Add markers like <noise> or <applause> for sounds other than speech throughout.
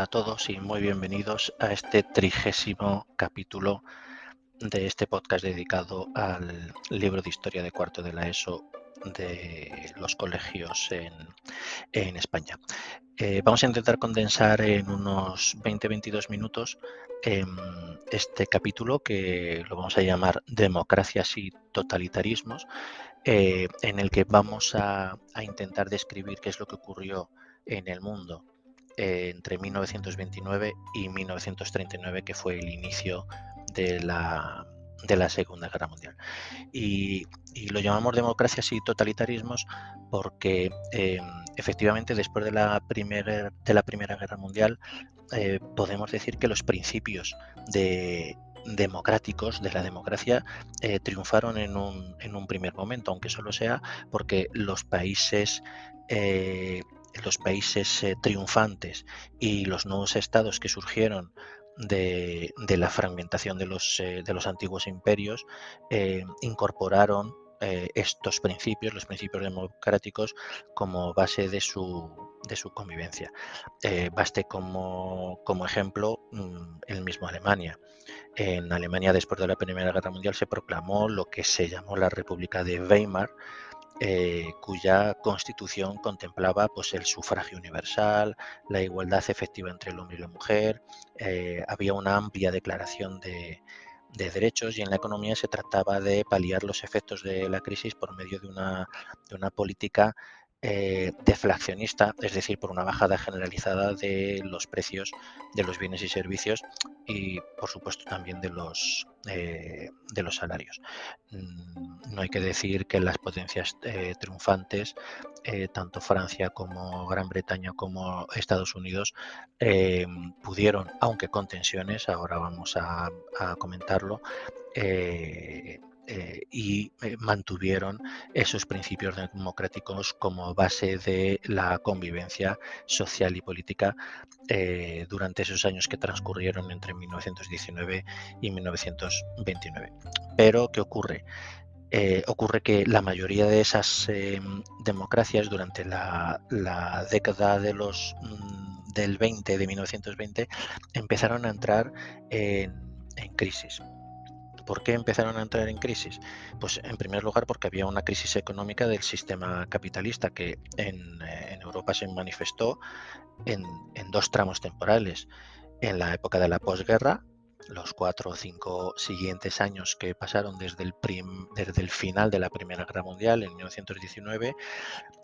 A todos y muy bienvenidos a este trigésimo capítulo de este podcast dedicado al libro de historia de cuarto de la ESO de los colegios en, España. Eh, vamos a intentar condensar en unos 20-22 minutos em, este capítulo que lo vamos a llamar Democracias y Totalitarismos, eh, en el que vamos a intentar describir qué es lo que ocurrió en el mundo eh, entre 1929 y 1939, que fue el inicio de la, de la Segunda Guerra Mundial. Y, lo llamamos democracias y totalitarismos porque em, efectivamente después de la, primera de la Primera Guerra Mundial eh, podemos decir que los principios de, democráticos de la democracia eh, triunfaron en un, en un, primer momento, aunque solo sea porque los países los países eh, triunfantes y los nuevos estados que surgieron de, la fragmentación de los, eh, de los antiguos imperios eh, incorporaron estos principios, los principios democráticos, como base de su, de su convivencia. baste como, como ejemplo mm, el mismo Alemania. En Alemania, después de la Primera Guerra Mundial, se proclamó lo que se llamó la República de Weimar, eh, cuya constitución contemplaba pues, el sufragio universal, la igualdad efectiva entre el hombre y la mujer, eh, había una amplia declaración de, derechos y en la economía se trataba de paliar los efectos de la crisis por medio de una, de una política eh, deflacionista, es decir, por una bajada generalizada de los precios de los bienes y servicios y, por supuesto, también de los, eh, de los salarios. Mm, no hay que decir que las potencias eh, triunfantes, tanto Francia como Gran Bretaña como Estados Unidos, pudieron, aunque con tensiones, ahora vamos a, a comentarlo, eh, y eh, mantuvieron esos principios democráticos como base de la convivencia social y política eh, durante esos años que transcurrieron entre 1919 y 1929. Pero, ¿qué ocurre? ocurre que la mayoría de esas democracias durante la, década de los mm, del 20, de 1920, empezaron a entrar en crisis. ¿Por qué empezaron a entrar en crisis? Pues en primer lugar porque había una crisis económica del sistema capitalista que en, eh, Europa se manifestó en, dos tramos temporales. En la época de la posguerra, los cuatro o cinco siguientes años que pasaron desde el, desde el final de la Primera Guerra Mundial en 1919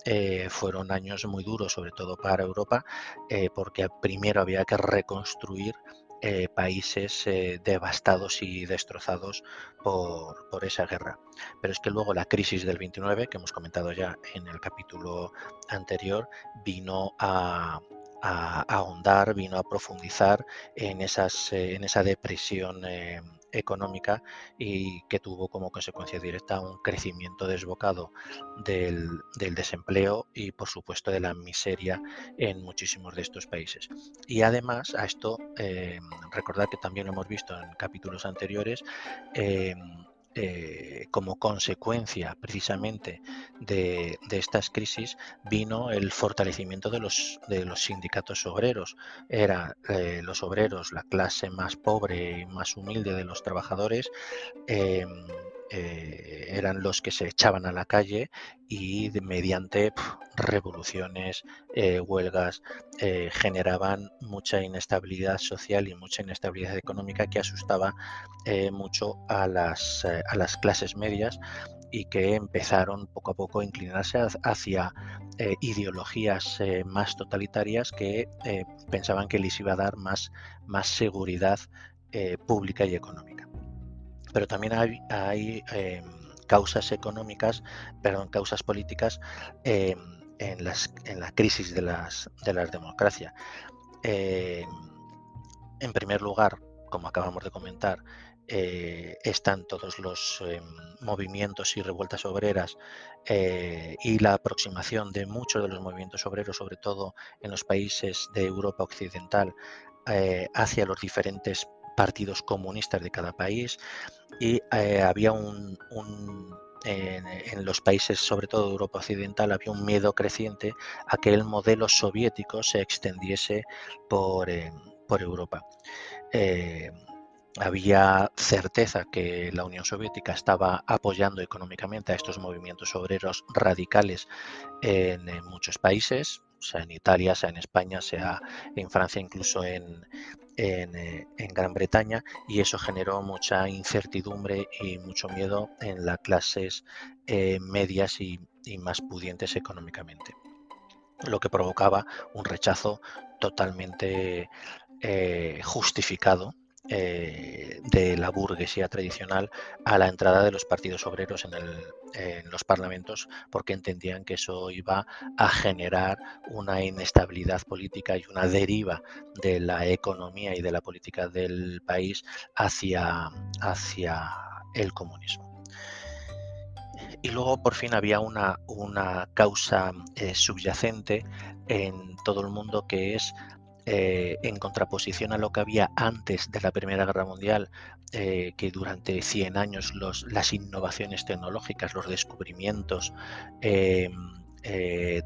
eh, fueron años muy duros, sobre todo para Europa, eh, porque primero había que reconstruir eh, países eh, devastados y destrozados por, esa guerra. Pero es que luego la crisis del 29, que hemos comentado ya en el capítulo anterior, vino a, ahondar, vino a profundizar en, esas, eh, en esa depresión económica y que tuvo como consecuencia directa un crecimiento desbocado del, desempleo y por supuesto de la miseria en muchísimos de estos países. Y además a esto, eh, recordad que también lo hemos visto en capítulos anteriores, eh, eh, como consecuencia precisamente de, estas crisis vino el fortalecimiento de los, de los sindicatos obreros. Eran eh, los obreros, la clase más pobre y más humilde de los trabajadores, em, eh, eran los que se echaban a la calle y mediante revoluciones, eh, huelgas, eh, generaban mucha inestabilidad social y mucha inestabilidad económica que asustaba mucho a las, a las clases medias y que empezaron poco a poco a inclinarse hacia ideologías más totalitarias que pensaban que les iba a dar más, más seguridad pública y económica pero también hay, em, causas económicas, perdón, causas políticas em, en, las, en la crisis de las, de las democracias. Em, en primer lugar, como acabamos de comentar, eh, están todos los movimientos y revueltas obreras eh, y la aproximación de muchos de los movimientos obreros, sobre todo en los países de Europa Occidental, eh, hacia los diferentes partidos comunistas de cada país y eh, había un, en, los países, sobre todo de Europa Occidental, había un miedo creciente a que el modelo soviético se extendiese por, por Europa. había certeza que la Unión Soviética estaba apoyando económicamente a estos movimientos obreros radicales en muchos países, sea en Italia, sea en España, sea en Francia, incluso en, eh, Gran Bretaña, y eso generó mucha incertidumbre y mucho miedo en las clases eh, medias y, más pudientes económicamente, lo que provocaba un rechazo totalmente eh, justificado eh, de la burguesía tradicional a la entrada de los partidos obreros en, los parlamentos porque entendían que eso iba a generar una inestabilidad política y una deriva de la economía y de la política del país hacia, hacia el comunismo. Y luego por fin había una, una causa eh, subyacente en todo el mundo que es eh, en contraposición a lo que había antes de la Primera Guerra Mundial, eh, que durante 100 años las innovaciones tecnológicas, los descubrimientos eh,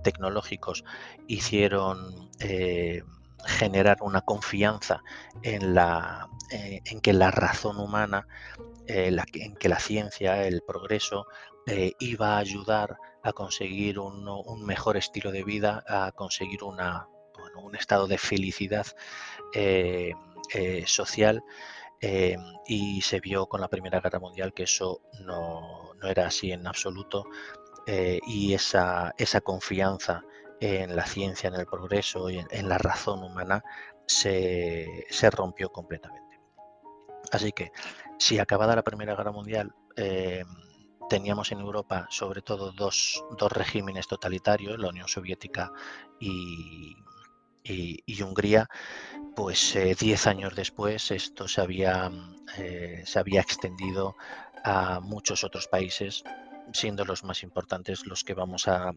tecnológicos hicieron generar una confianza en, que la razón humana, en que la ciencia, el progreso, iba a ayudar a conseguir un mejor estilo de vida, a conseguir una un estado de felicidad eh, eh, social eh, y se vio con la Primera Guerra Mundial que eso no, era así en absoluto y esa, esa, confianza en la ciencia, en el progreso y en, la razón humana se, rompió completamente. Así que si acabada la Primera Guerra Mundial teníamos en Europa sobre todo dos, dos regímenes totalitarios, la Unión Soviética y, y, Hungría, pues eh, diez años después esto se había, mm, eh, se había extendido a muchos otros países, siendo los más importantes los que vamos a,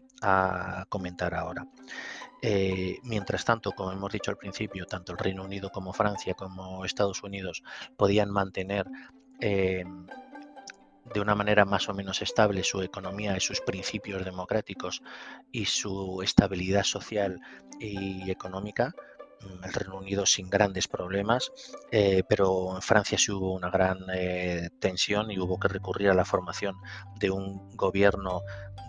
comentar ahora. Eh, mientras tanto, como hemos dicho al principio, tanto el Reino Unido como Francia como Estados Unidos podían mantener de una manera más o menos estable su economía y sus principios democráticos y su estabilidad social y económica, el Reino Unido sin grandes problemas, eh, pero en Francia sí hubo una gran eh, tensión y hubo que recurrir a la formación de un gobierno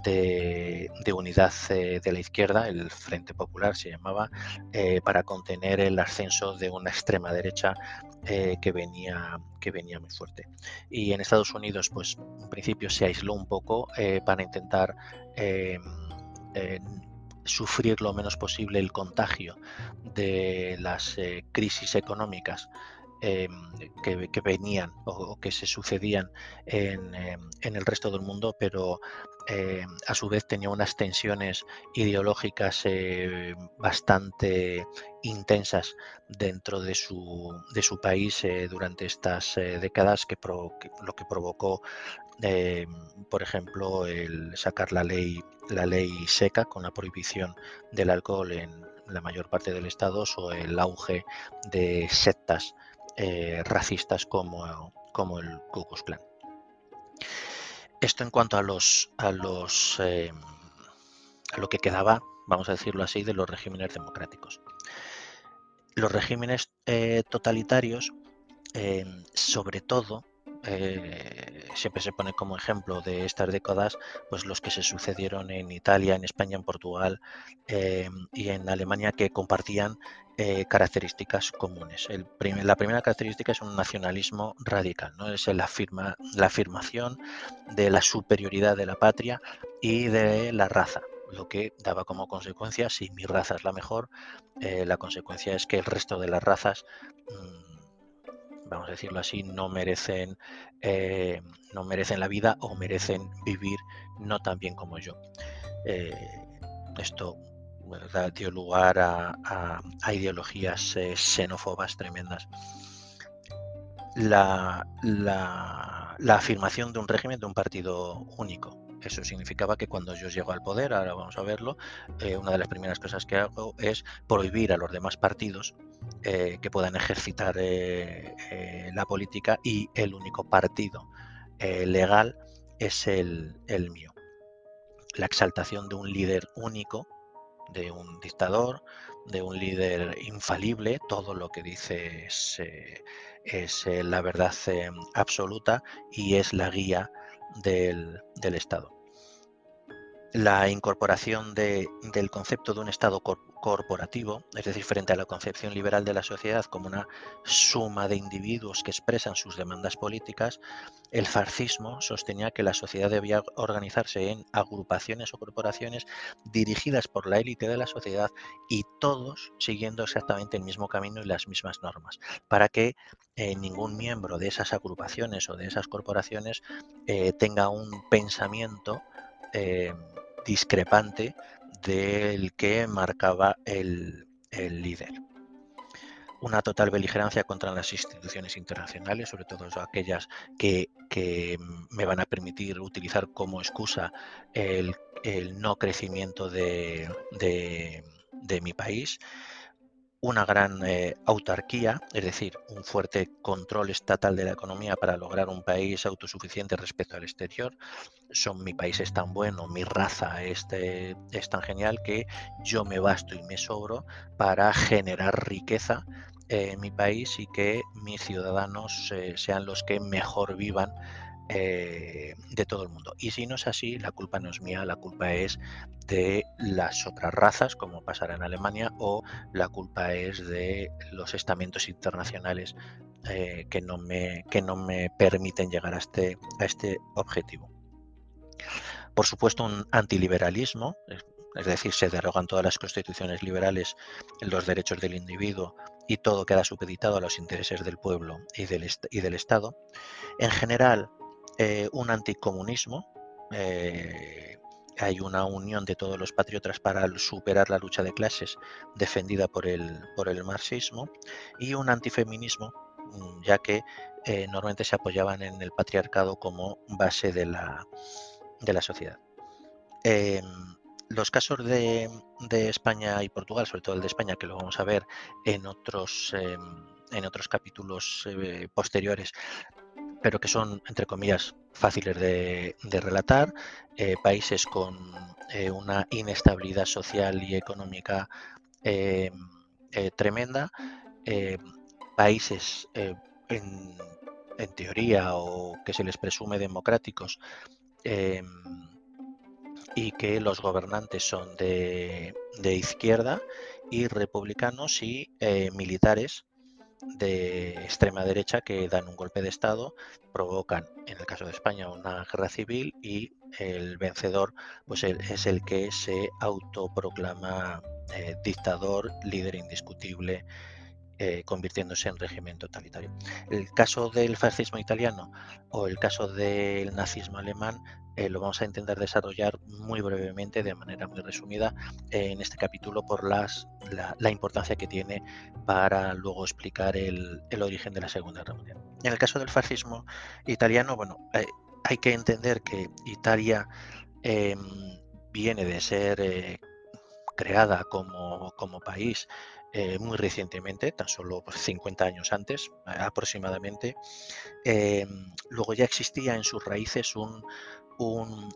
de, unidad eh, de la izquierda, el Frente Popular se llamaba, para contener el ascenso de una extrema derecha que, venía, que venía muy fuerte. Y en Estados Unidos, pues en principio se aisló un poco para intentar sufrir lo menos posible el contagio de las eh, crisis económicas em, que, venían o, que se sucedían en, em, en, el resto del mundo, pero em, a su vez tenía unas tensiones ideológicas eh, bastante intensas dentro de su, de su país eh, durante estas décadas, que, que, lo que provocó por ejemplo, el sacar la ley, la ley seca con la prohibición del alcohol en la mayor parte del estado o el auge de sectas eh, racistas como, como el Ku Klux. Esto en cuanto a los a los eh, a lo que quedaba, vamos a decirlo así, de los regímenes democráticos. Los regímenes eh, totalitarios, sobre todo, siempre se pone como ejemplo de estas décadas, pues los que se sucedieron en Italia, en España, en Portugal y en Alemania que compartían eh, características comunes. la primera característica es un nacionalismo radical, es la, afirma, la afirmación de la superioridad de la patria y de la raza, lo que daba como consecuencia, si mi raza es la mejor, la consecuencia es que el resto de las razas mm, vamos a decirlo así, no merecen, eh, no merecen la vida o merecen vivir no tan bien como yo. Eh, esto dio lugar a, ideologías eh, xenófobas tremendas. La, afirmación de un régimen de un partido único, eso significaba que cuando yo llego al poder, ahora vamos a verlo, eh, una de las primeras cosas que hago es prohibir a los demás partidos eh, que puedan ejercitar la política y el único partido legal es el mío. La exaltación de un líder único, de un dictador, de un líder infalible, todo lo que dice es, eh, es eh, la verdad eh, absoluta y es la guía del, del Estado la incorporación de, del concepto de un Estado corporativo, es decir, frente a la concepción liberal de la sociedad como una suma de individuos que expresan sus demandas políticas, el fascismo sostenía que la sociedad debía organizarse en agrupaciones o corporaciones dirigidas por la élite de la sociedad y todos siguiendo exactamente el mismo camino y las mismas normas, para que eh, ningún miembro de esas agrupaciones o de esas corporaciones eh, tenga un pensamiento eh, discrepante del que marcaba el, líder. Una total beligerancia contra las instituciones internacionales, sobre todo aquellas que, me van a permitir utilizar como excusa el, no crecimiento de mi país una gran eh, autarquía, es decir, un fuerte control estatal de la economía para lograr un país autosuficiente respecto al exterior. Son mi país es tan bueno, mi raza es, es tan genial que yo me basto y me sobro para generar riqueza en mi país y que mis ciudadanos eh, sean los que mejor vivan eh, de todo el mundo. Y si no es así, la culpa no es mía, la culpa es de las otras razas, como pasará en Alemania, o la culpa es de los estamentos internacionales eh, que, no me, que no me permiten llegar a este, a este objetivo. Por supuesto, un antiliberalismo, es decir, se derogan todas las constituciones liberales, los derechos del individuo y todo queda supeditado a los intereses del pueblo y del, y del Estado. En general, eh, un anticomunismo. Eh, hay una unión de todos los patriotas para superar la lucha de clases defendida por el, por el marxismo y un antifeminismo, mm, ya que eh, normalmente se apoyaban en el patriarcado como base de la, de la sociedad. Em, los casos de, de, España y Portugal, sobre todo el de España, que lo vamos a ver en otros, em, en otros capítulos posteriores, pero que son, entre comillas, fáciles de, relatar, eh, países con eh, una inestabilidad social y económica eh, tremenda, países en, teoría o que se les presume democráticos y que los gobernantes son de, de izquierda y republicanos y militares de extrema derecha que dan un golpe de Estado, provocan, en el caso de España, una guerra civil y el vencedor pues, es el que se autoproclama eh, dictador, líder indiscutible, eh, convirtiéndose en régimen totalitario. El caso del fascismo italiano o el caso del nazismo alemán eh, lo vamos a intentar desarrollar muy brevemente, de manera muy resumida, en este capítulo por las, la, importancia que tiene para luego explicar el, origen de la Segunda Guerra Mundial. En el caso del fascismo italiano, bueno, eh, hay que entender que Italia em, viene de ser creada como, como país muy recientemente, tan solo 50 años antes aproximadamente. Em, luego ya existía en sus raíces un,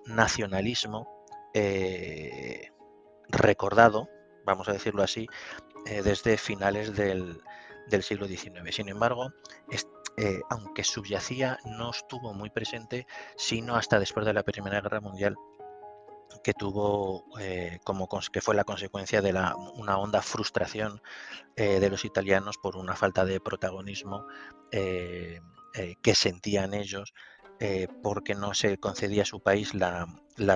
nacionalismo eh, recordado, vamos a decirlo así, eh, desde finales del, siglo XIX. Sin embargo, eh, aunque subyacía, no estuvo muy presente, sino hasta después de la Primera Guerra Mundial, que tuvo como que fue la consecuencia de la, una honda frustración de los italianos por una falta de protagonismo que sentían ellos eh, porque no se concedía a su país la,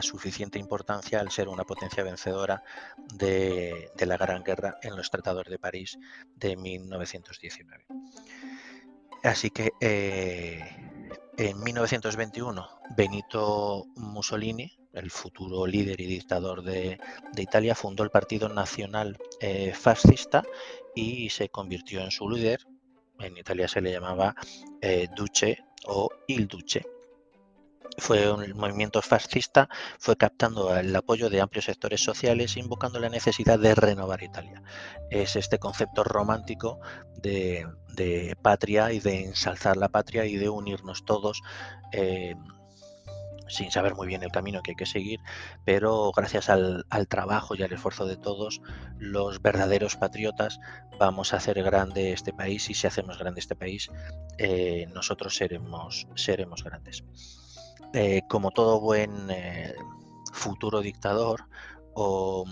suficiente importancia al ser una potencia vencedora de, la Gran Guerra en los tratados de París de 1919. Así que eh, en 1921 Benito Mussolini, el futuro líder y dictador de, Italia, fundó el Partido Nacional eh, Fascista y se convirtió en su líder. En Italia se le llamaba Duce o Il Duce fue un movimiento fascista, fue captando el apoyo de amplios sectores sociales, invocando la necesidad de renovar Italia. Es este concepto romántico de, patria y de ensalzar la patria y de unirnos todos eh, sin saber muy bien el camino que hay que seguir, pero gracias al, trabajo y al esfuerzo de todos, los verdaderos patriotas vamos a hacer grande este país y si hacemos grande este país, eh, nosotros seremos, seremos grandes. Eh, como todo buen eh, futuro dictador o,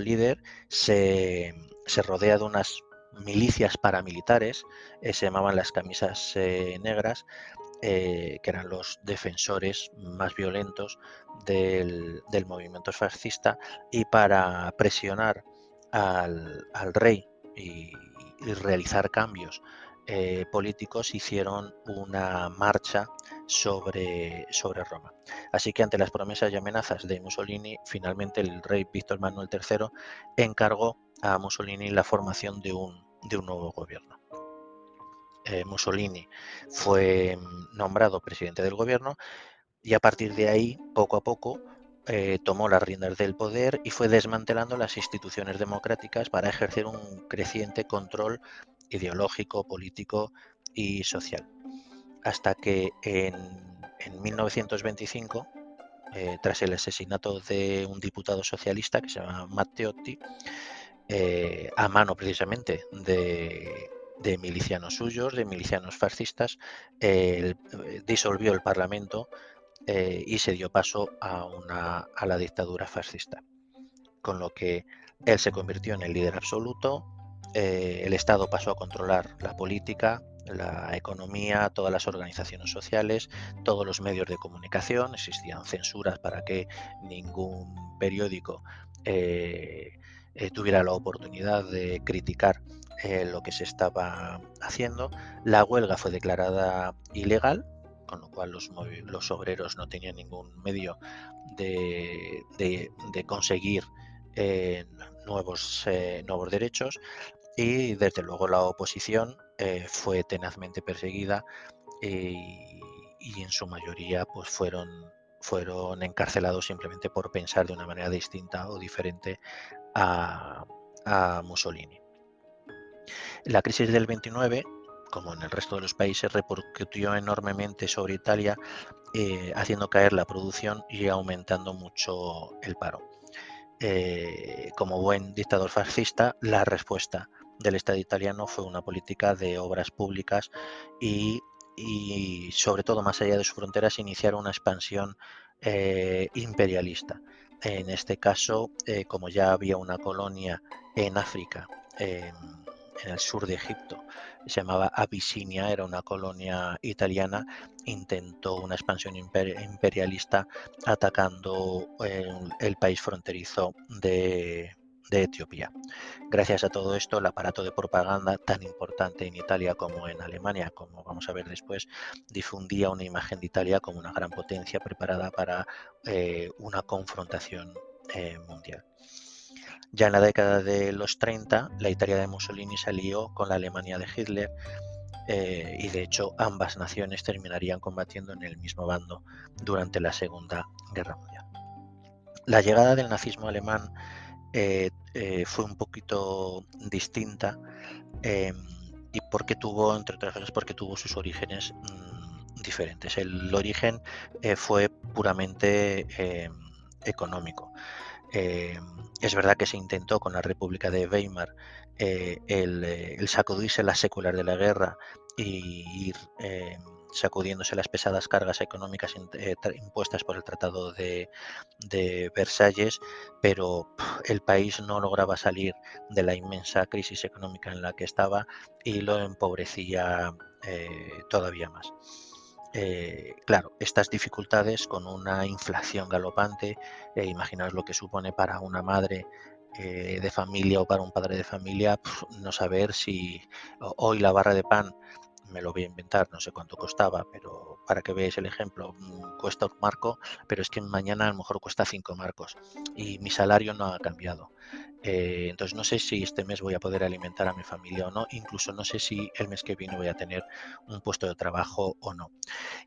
líder, se, se, rodea de unas milicias paramilitares, se llamaban las camisas negras, eh, que eran los defensores más violentos del, movimiento fascista, y para presionar al, rey y, realizar cambios eh, políticos hicieron una marcha sobre, sobre Roma. Así que ante las promesas y amenazas de Mussolini, finalmente el rey Víctor Manuel III encargó a Mussolini la formación de un, de un nuevo gobierno. Eh, Mussolini fue mm, nombrado presidente del gobierno y a partir de ahí, poco a poco, eh, tomó las riendas del poder y fue desmantelando las instituciones democráticas para ejercer un creciente control ideológico, político y social. Hasta que en, 1925, eh, tras el asesinato de un diputado socialista que se llama Matteotti, a mano precisamente de, de milicianos suyos, de milicianos fascistas, eh, disolvió el Parlamento eh, y se dio paso a, una, a la dictadura fascista. Con lo que él se convirtió en el líder absoluto, eh, el Estado pasó a controlar la política, la economía, todas las organizaciones sociales, todos los medios de comunicación, existían censuras para que ningún periódico tuviera la oportunidad de criticar eh, lo que se estaba haciendo. La huelga fue declarada ilegal, con lo cual los, los obreros no tenían ningún medio de, conseguir eh, nuevos, eh, nuevos derechos y desde luego la oposición fue tenazmente perseguida y, en su mayoría pues fueron fueron encarcelados simplemente por pensar de una manera distinta o diferente a Mussolini. La crisis del 29, como en el resto de los países, repercutió enormemente sobre Italia, eh, haciendo caer la producción y aumentando mucho el paro. Eh, como buen dictador fascista, la respuesta del Estado italiano fue una política de obras públicas y, sobre todo más allá de sus fronteras, iniciar una expansión eh, imperialista. En este caso, como ya había una colonia en África, en el sur de Egipto. Se llamaba Abisinia, era una colonia italiana. Intentó una expansión imperialista atacando el, país fronterizo de, Etiopía. Gracias a todo esto, el aparato de propaganda tan importante en Italia como en Alemania, como vamos a ver después, difundía una imagen de Italia como una gran potencia preparada para eh, una confrontación eh, mundial. Ya en la década de los 30, la Italia de Mussolini se alió con la Alemania de Hitler eh, y de hecho ambas naciones terminarían combatiendo en el mismo bando durante la Segunda Guerra Mundial. La llegada del nazismo alemán eh, eh, fue un poquito distinta em, y porque tuvo, entre otras cosas, porque tuvo sus orígenes mm, diferentes. El origen fue puramente em, económico. Eh, es verdad que se intentó con la República de Weimar eh, eh, el, sacudirse la secular de la guerra y ir sacudiéndose las pesadas cargas económicas impuestas por el Tratado de, Versalles, pero el país no lograba salir de la inmensa crisis económica en la que estaba y lo empobrecía todavía más. Eh, claro, estas dificultades con una inflación galopante, eh, imaginaos lo que supone para una madre eh, de familia o para un padre de familia, no saber si hoy la barra de pan, me lo voy a inventar, no sé cuánto costaba, pero para que veáis el ejemplo, mm, cuesta un marco, pero es que mañana a lo mejor cuesta cinco marcos y mi salario no ha cambiado. Eh, entonces no sé si este mes voy a poder alimentar a mi familia o no, incluso no sé si el mes que viene voy a tener un puesto de trabajo o no.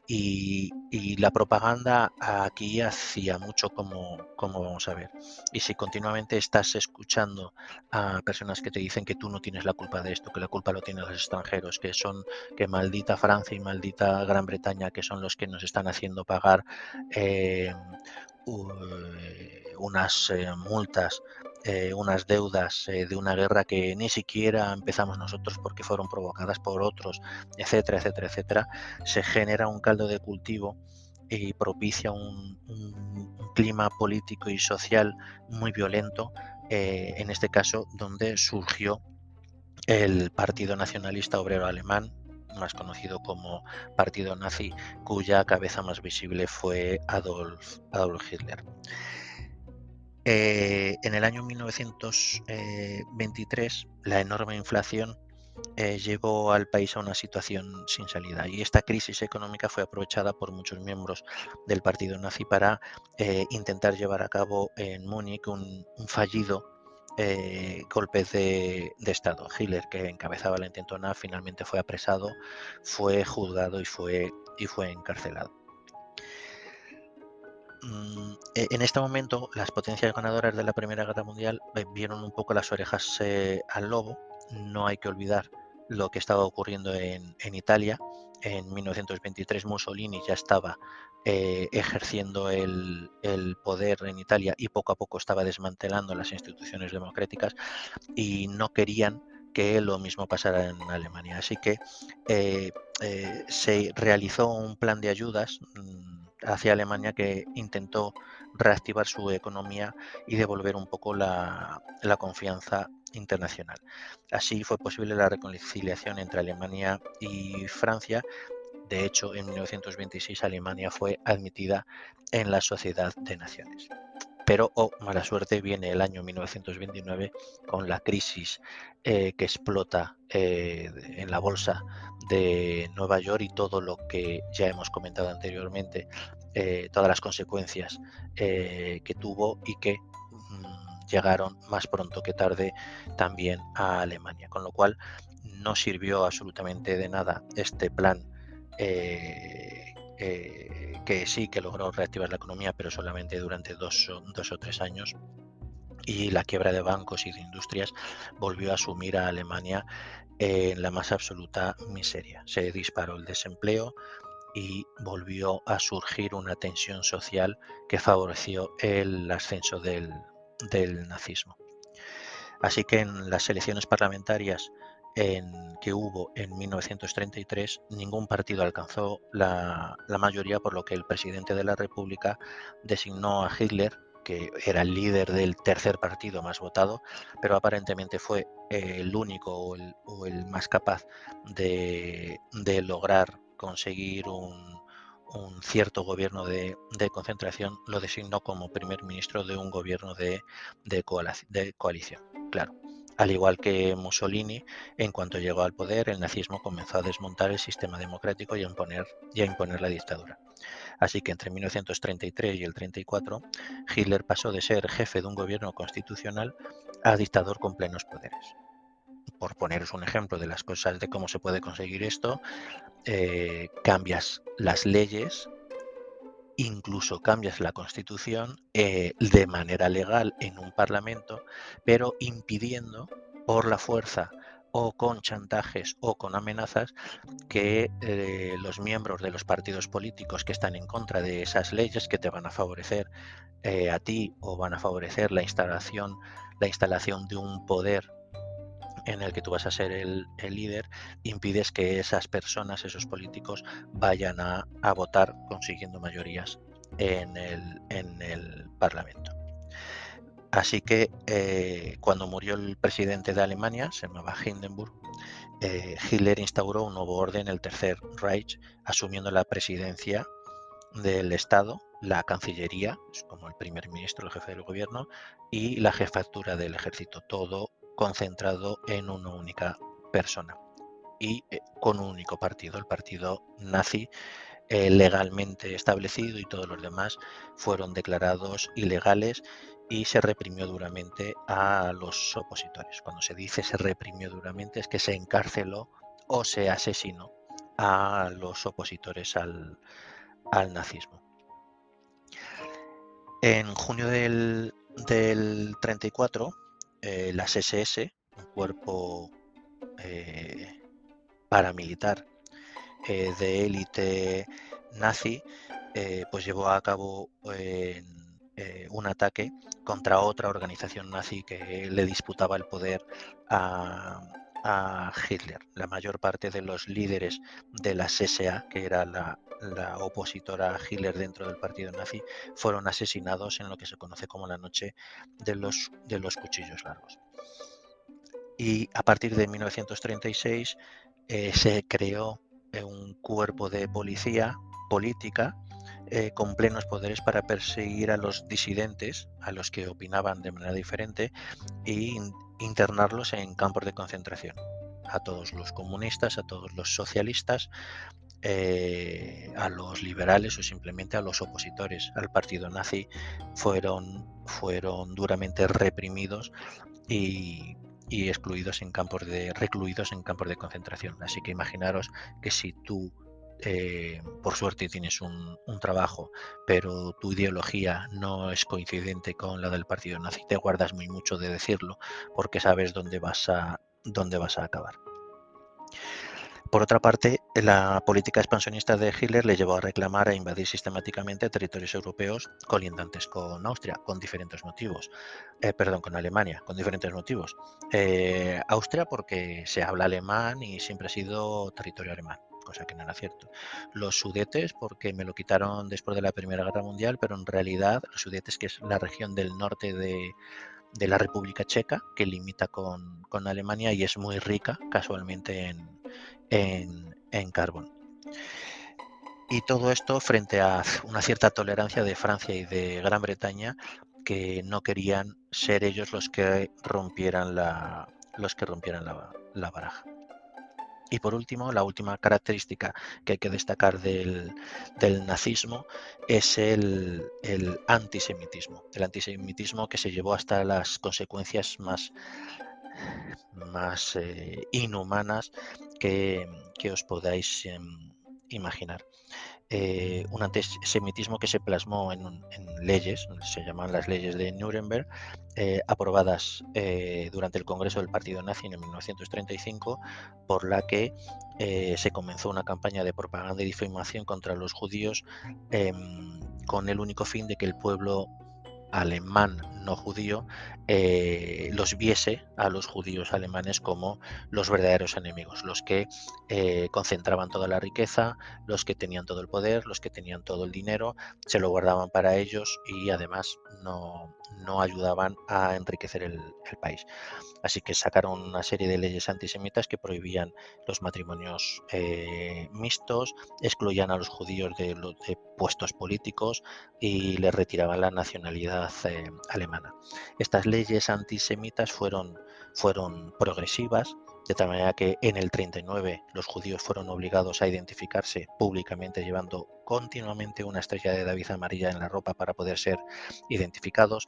Y, la propaganda aquí hacía mucho como, vamos a ver. Y si continuamente estás escuchando a personas que te dicen que tú no tienes la culpa de esto, que la culpa lo tienen los extranjeros, que son, que maldita Francia y maldita Gran Bretaña, que son los que nos están haciendo pagar eh, unas eh, multas eh, unas deudas eh, de una guerra que ni siquiera empezamos nosotros porque fueron provocadas por otros, etcétera, etcétera, etcétera, se genera un caldo de cultivo y propicia un, clima político y social muy violento, eh, en este caso donde surgió el Partido Nacionalista Obrero Alemán, más conocido como Partido Nazi, cuya cabeza más visible fue Adolf, Adolf Hitler. Eh, en el año 1923, la enorme inflación eh, llevó al país a una situación sin salida y esta crisis económica fue aprovechada por muchos miembros del partido nazi para eh, intentar llevar a cabo en Múnich un, fallido golpe de, de, Estado. Hitler, que encabezaba la intentona, finalmente fue apresado, fue juzgado y fue, y fue encarcelado. Mm, e, en este momento las potencias ganadoras de la Primera Guerra Mundial vieron un poco las orejas eh, al lobo. No hay que olvidar lo que estaba ocurriendo en, Italia. En 1923 Mussolini ya estaba eh, ejerciendo el, poder en Italia y poco a poco estaba desmantelando las instituciones democráticas y no querían que lo mismo pasara en Alemania. Así que eh, se realizó un plan de ayudas. Hacia Alemania que intentó reactivar su economía y devolver un poco la, confianza internacional. Así fue posible la reconciliación entre Alemania y Francia. De hecho, en 1926 Alemania fue admitida en la Sociedad de Naciones. Pero, oh, mala suerte, viene el año 1929 con la crisis eh, que explota eh, en la bolsa de Nueva York y todo lo que ya hemos comentado anteriormente, eh, todas las consecuencias que tuvo y que mm, llegaron más pronto que tarde también a Alemania. Con lo cual no sirvió absolutamente de nada este plan que sí que logró reactivar la economía, pero solamente durante dos, dos o tres años y la quiebra de bancos y de industrias volvió a sumir a Alemania en la más absoluta miseria. Se disparó el desempleo y volvió a surgir una tensión social que favoreció el ascenso del, nazismo. Así que en las elecciones parlamentarias en, que hubo en 1933, ningún partido alcanzó la, mayoría, por lo que el presidente de la República designó a Hitler, que era el líder del tercer partido más votado, pero aparentemente fue el único o el, más capaz de, lograr conseguir un, cierto gobierno de, concentración, lo designó como primer ministro de un gobierno de, de coalición. Claro, al igual que Mussolini, en cuanto llegó al poder, el nazismo comenzó a desmontar el sistema democrático y a imponer, la dictadura. Así que entre 1933 y el 34, Hitler pasó de ser jefe de un gobierno constitucional a dictador con plenos poderes. Por poneros un ejemplo de las cosas de cómo se puede conseguir esto, eh, cambias las leyes incluso cambias la constitución eh, de manera legal en un parlamento, pero impidiendo por la fuerza o con chantajes o con amenazas que eh, los miembros de los partidos políticos que están en contra de esas leyes que te van a favorecer eh, a ti o van a favorecer la instalación, la instalación de un poder en el que tú vas a ser el, líder, impides que esas personas, esos políticos, vayan a, votar consiguiendo mayorías en el, Parlamento. Así que eh, cuando murió el presidente de Alemania, se llamaba Hindenburg, eh, Hitler instauró un nuevo orden, el Tercer Reich, asumiendo la presidencia del Estado, la Cancillería, como el primer ministro, el jefe del gobierno, y la jefatura del ejército, todo concentrado en una única persona y eh, con un único partido, el partido nazi eh, legalmente establecido y todos los demás fueron declarados ilegales y se reprimió duramente a los opositores. Cuando se dice se reprimió duramente es que se encarceló o se asesinó a los opositores al, nazismo. En junio del, 34, eh, las SS, un cuerpo eh, paramilitar eh, de élite nazi, pues llevó a cabo un ataque contra otra organización nazi que le disputaba el poder a, a Hitler. La mayor parte de los líderes de la SA, que era la, opositora a Hitler dentro del partido nazi, fueron asesinados en lo que se conoce como la noche de los, de los cuchillos largos. Y a partir de 1936 eh, se creó eh, un cuerpo de policía política eh, con plenos poderes para perseguir a los disidentes, a los que opinaban de manera diferente, e internarlos en campos de concentración. A todos los comunistas, a todos los socialistas, eh, a los liberales o simplemente a los opositores al partido nazi fueron, fueron duramente reprimidos y, excluidos en campos de recluidos en campos de concentración. Así que imaginaros que si tú eh, por suerte tienes un, trabajo, pero tu ideología no es coincidente con la del partido nazi, te guardas muy mucho de decirlo porque sabes dónde vas a, dónde vas a acabar. Por otra parte, la política expansionista de Hitler le llevó a reclamar e invadir sistemáticamente territorios europeos colindantes con Austria, con diferentes motivos. Eh, perdón, con Alemania, con diferentes motivos. Eh, Austria porque se habla alemán y siempre ha sido territorio alemán cosa que no era cierto. Los Sudetes, porque me lo quitaron después de la Primera Guerra Mundial, pero en realidad los Sudetes, que es la región del norte de, la República Checa, que limita con, Alemania y es muy rica casualmente en, en carbón. Y todo esto frente a <laughs> una cierta tolerancia de Francia y de Gran Bretaña que no querían ser ellos los que rompieran la, los que rompieran la baraja. Y por último, la última característica que hay que destacar del, nazismo es el, antisemitismo. El antisemitismo que se llevó hasta las consecuencias más, más eh, inhumanas que, os podáis em, imaginar. Eh, un antisemitismo que se plasmó en, leyes, se llaman las leyes de Nuremberg, eh, aprobadas eh, durante el Congreso del Partido Nazi en 1935, por la que se comenzó una campaña de propaganda y difamación contra los judíos em, con el único fin de que el pueblo alemán no judío eh, los viese a los judíos alemanes como los verdaderos enemigos, los que eh, concentraban toda la riqueza, los que tenían todo el poder, los que tenían todo el dinero, se lo guardaban para ellos y además no, no ayudaban a enriquecer el, país. Así que sacaron una serie de leyes antisemitas que prohibían los matrimonios eh, mixtos, excluían a los judíos de, los, puestos políticos y les retiraban la nacionalidad alemana. Estas leyes antisemitas fueron, fueron progresivas, de tal manera que en el 39 los judíos fueron obligados a identificarse públicamente llevando continuamente una estrella de David amarilla en la ropa para poder ser identificados.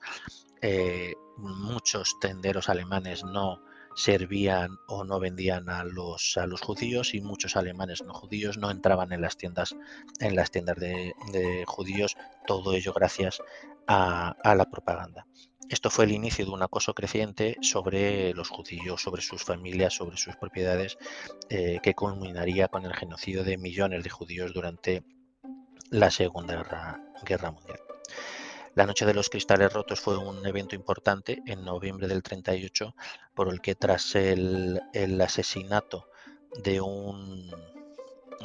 Eh, muchos tenderos alemanes no servían o no vendían a los, a los judíos y muchos alemanes no judíos no entraban en las tiendas en las tiendas de, judíos todo ello gracias a, la propaganda esto fue el inicio de un acoso creciente sobre los judíos, sobre sus familias, sobre sus propiedades, eh, que culminaría con el genocidio de millones de judíos durante la Segunda Guerra, Mundial. La Noche de los Cristales Rotos fue un evento importante en noviembre del 38, por el que tras el asesinato de un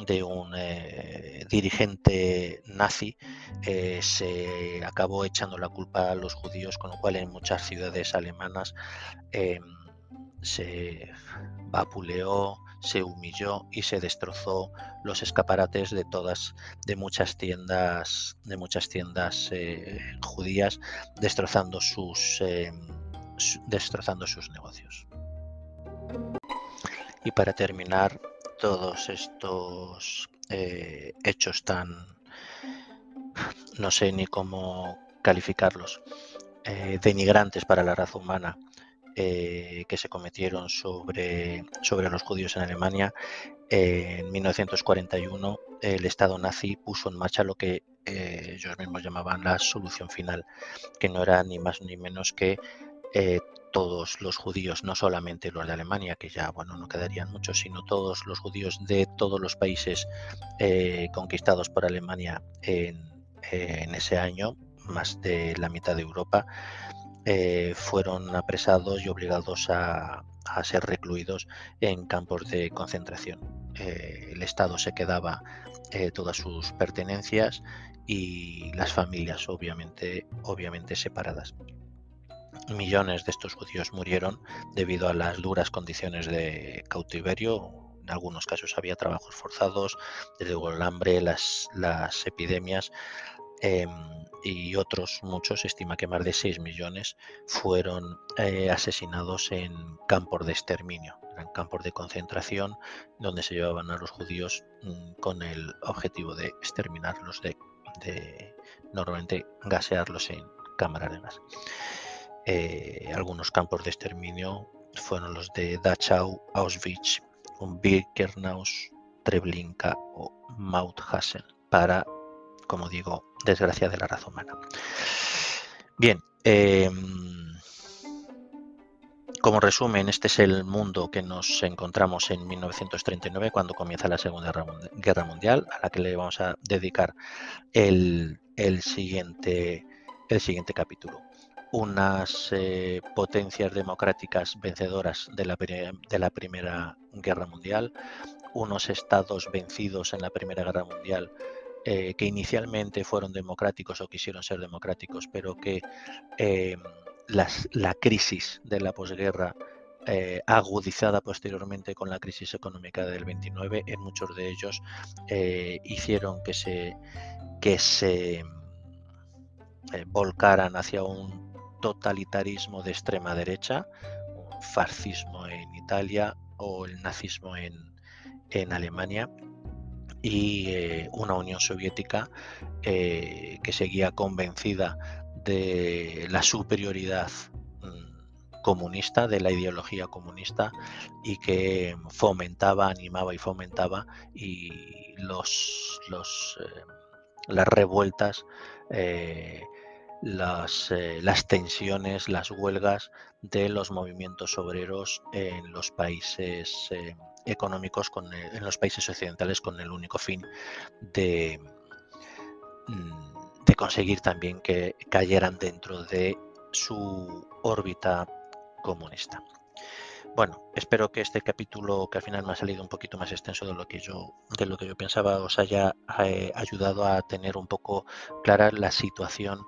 de un eh, dirigente nazi eh, se acabó echando la culpa a los judíos, con lo cual en muchas ciudades alemanas em, se vapuleó, se humilló y se destrozó los escaparates de todas, de muchas tiendas, de muchas tiendas eh, judías, destrozando sus, em, destrozando sus negocios. Y para terminar, todos estos eh, hechos tan... no sé ni cómo calificarlos. denigrantes para la raza humana que se cometieron sobre, sobre los judíos en Alemania, en 1941 el Estado nazi puso en marcha lo que ellos mismos llamaban la solución final, que no era ni más ni menos que todos los judíos, no solamente los de Alemania, que ya bueno no quedarían muchos, sino todos los judíos de todos los países eh, conquistados por Alemania en, ese año, más de la mitad de Europa, eh, fueron apresados y obligados a, ser recluidos en campos de concentración. Eh, el Estado se quedaba todas sus pertenencias y las familias obviamente, obviamente separadas. Millones de estos judíos murieron debido a las duras condiciones de cautiverio. En algunos casos había trabajos forzados, desde el hambre, las epidemias em, y otros muchos, se estima que más de 6 millones fueron eh, asesinados en campos de exterminio, en campos de concentración donde se llevaban a los judíos mm, con el objetivo de exterminarlos, de, de normalmente gasearlos en cámaras de gas. Eh, algunos campos de exterminio fueron los de Dachau, Auschwitz, Birkenau, Treblinka o Mauthausen, para, como digo, desgracia de la raza humana. Bien, em, como resumen, este es el mundo que nos encontramos en 1939 cuando comienza la Segunda Guerra Mundial, a la que le vamos a dedicar el, el siguiente, el siguiente capítulo unas eh, potencias democráticas vencedoras de la, de la, Primera Guerra Mundial, unos estados vencidos en la Primera Guerra Mundial eh, que inicialmente fueron democráticos o quisieron ser democráticos, pero que eh, la crisis de la posguerra agudizada posteriormente con la crisis económica del 29, en muchos de ellos hicieron que se, que se volcaran hacia un totalitarismo de extrema derecha, un fascismo en Italia o el nazismo en, Alemania y eh, una Unión Soviética eh, que seguía convencida de la superioridad mm, comunista, de la ideología comunista y que fomentaba, animaba y fomentaba y los, los eh, las revueltas las, las tensiones, las huelgas de los movimientos obreros en los países económicos, con en los países occidentales, con el único fin de, mm, de conseguir también que cayeran dentro de su órbita comunista. Bueno, espero que este capítulo, que al final me ha salido un poquito más extenso de lo que yo, de lo que yo pensaba, os haya eh, ayudado a tener un poco clara la situación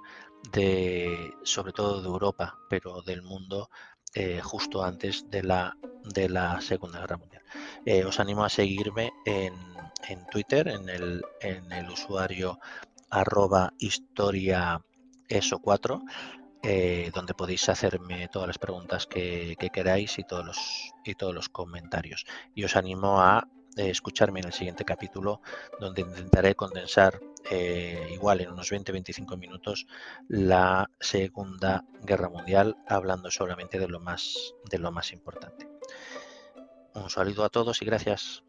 de, sobre todo de Europa, pero del mundo eh, justo antes de la, de la Segunda Guerra Mundial. Eh, os animo a seguirme en, en Twitter, en el, en el usuario arroba historia eso 4 eh, donde podéis hacerme todas las preguntas que, que, queráis y todos los y todos los comentarios. Y os animo a escucharme en el siguiente capítulo, donde intentaré condensar eh, igual en unos 20-25 minutos la Segunda Guerra Mundial, hablando solamente de lo más, de lo más importante. Un saludo a todos y gracias.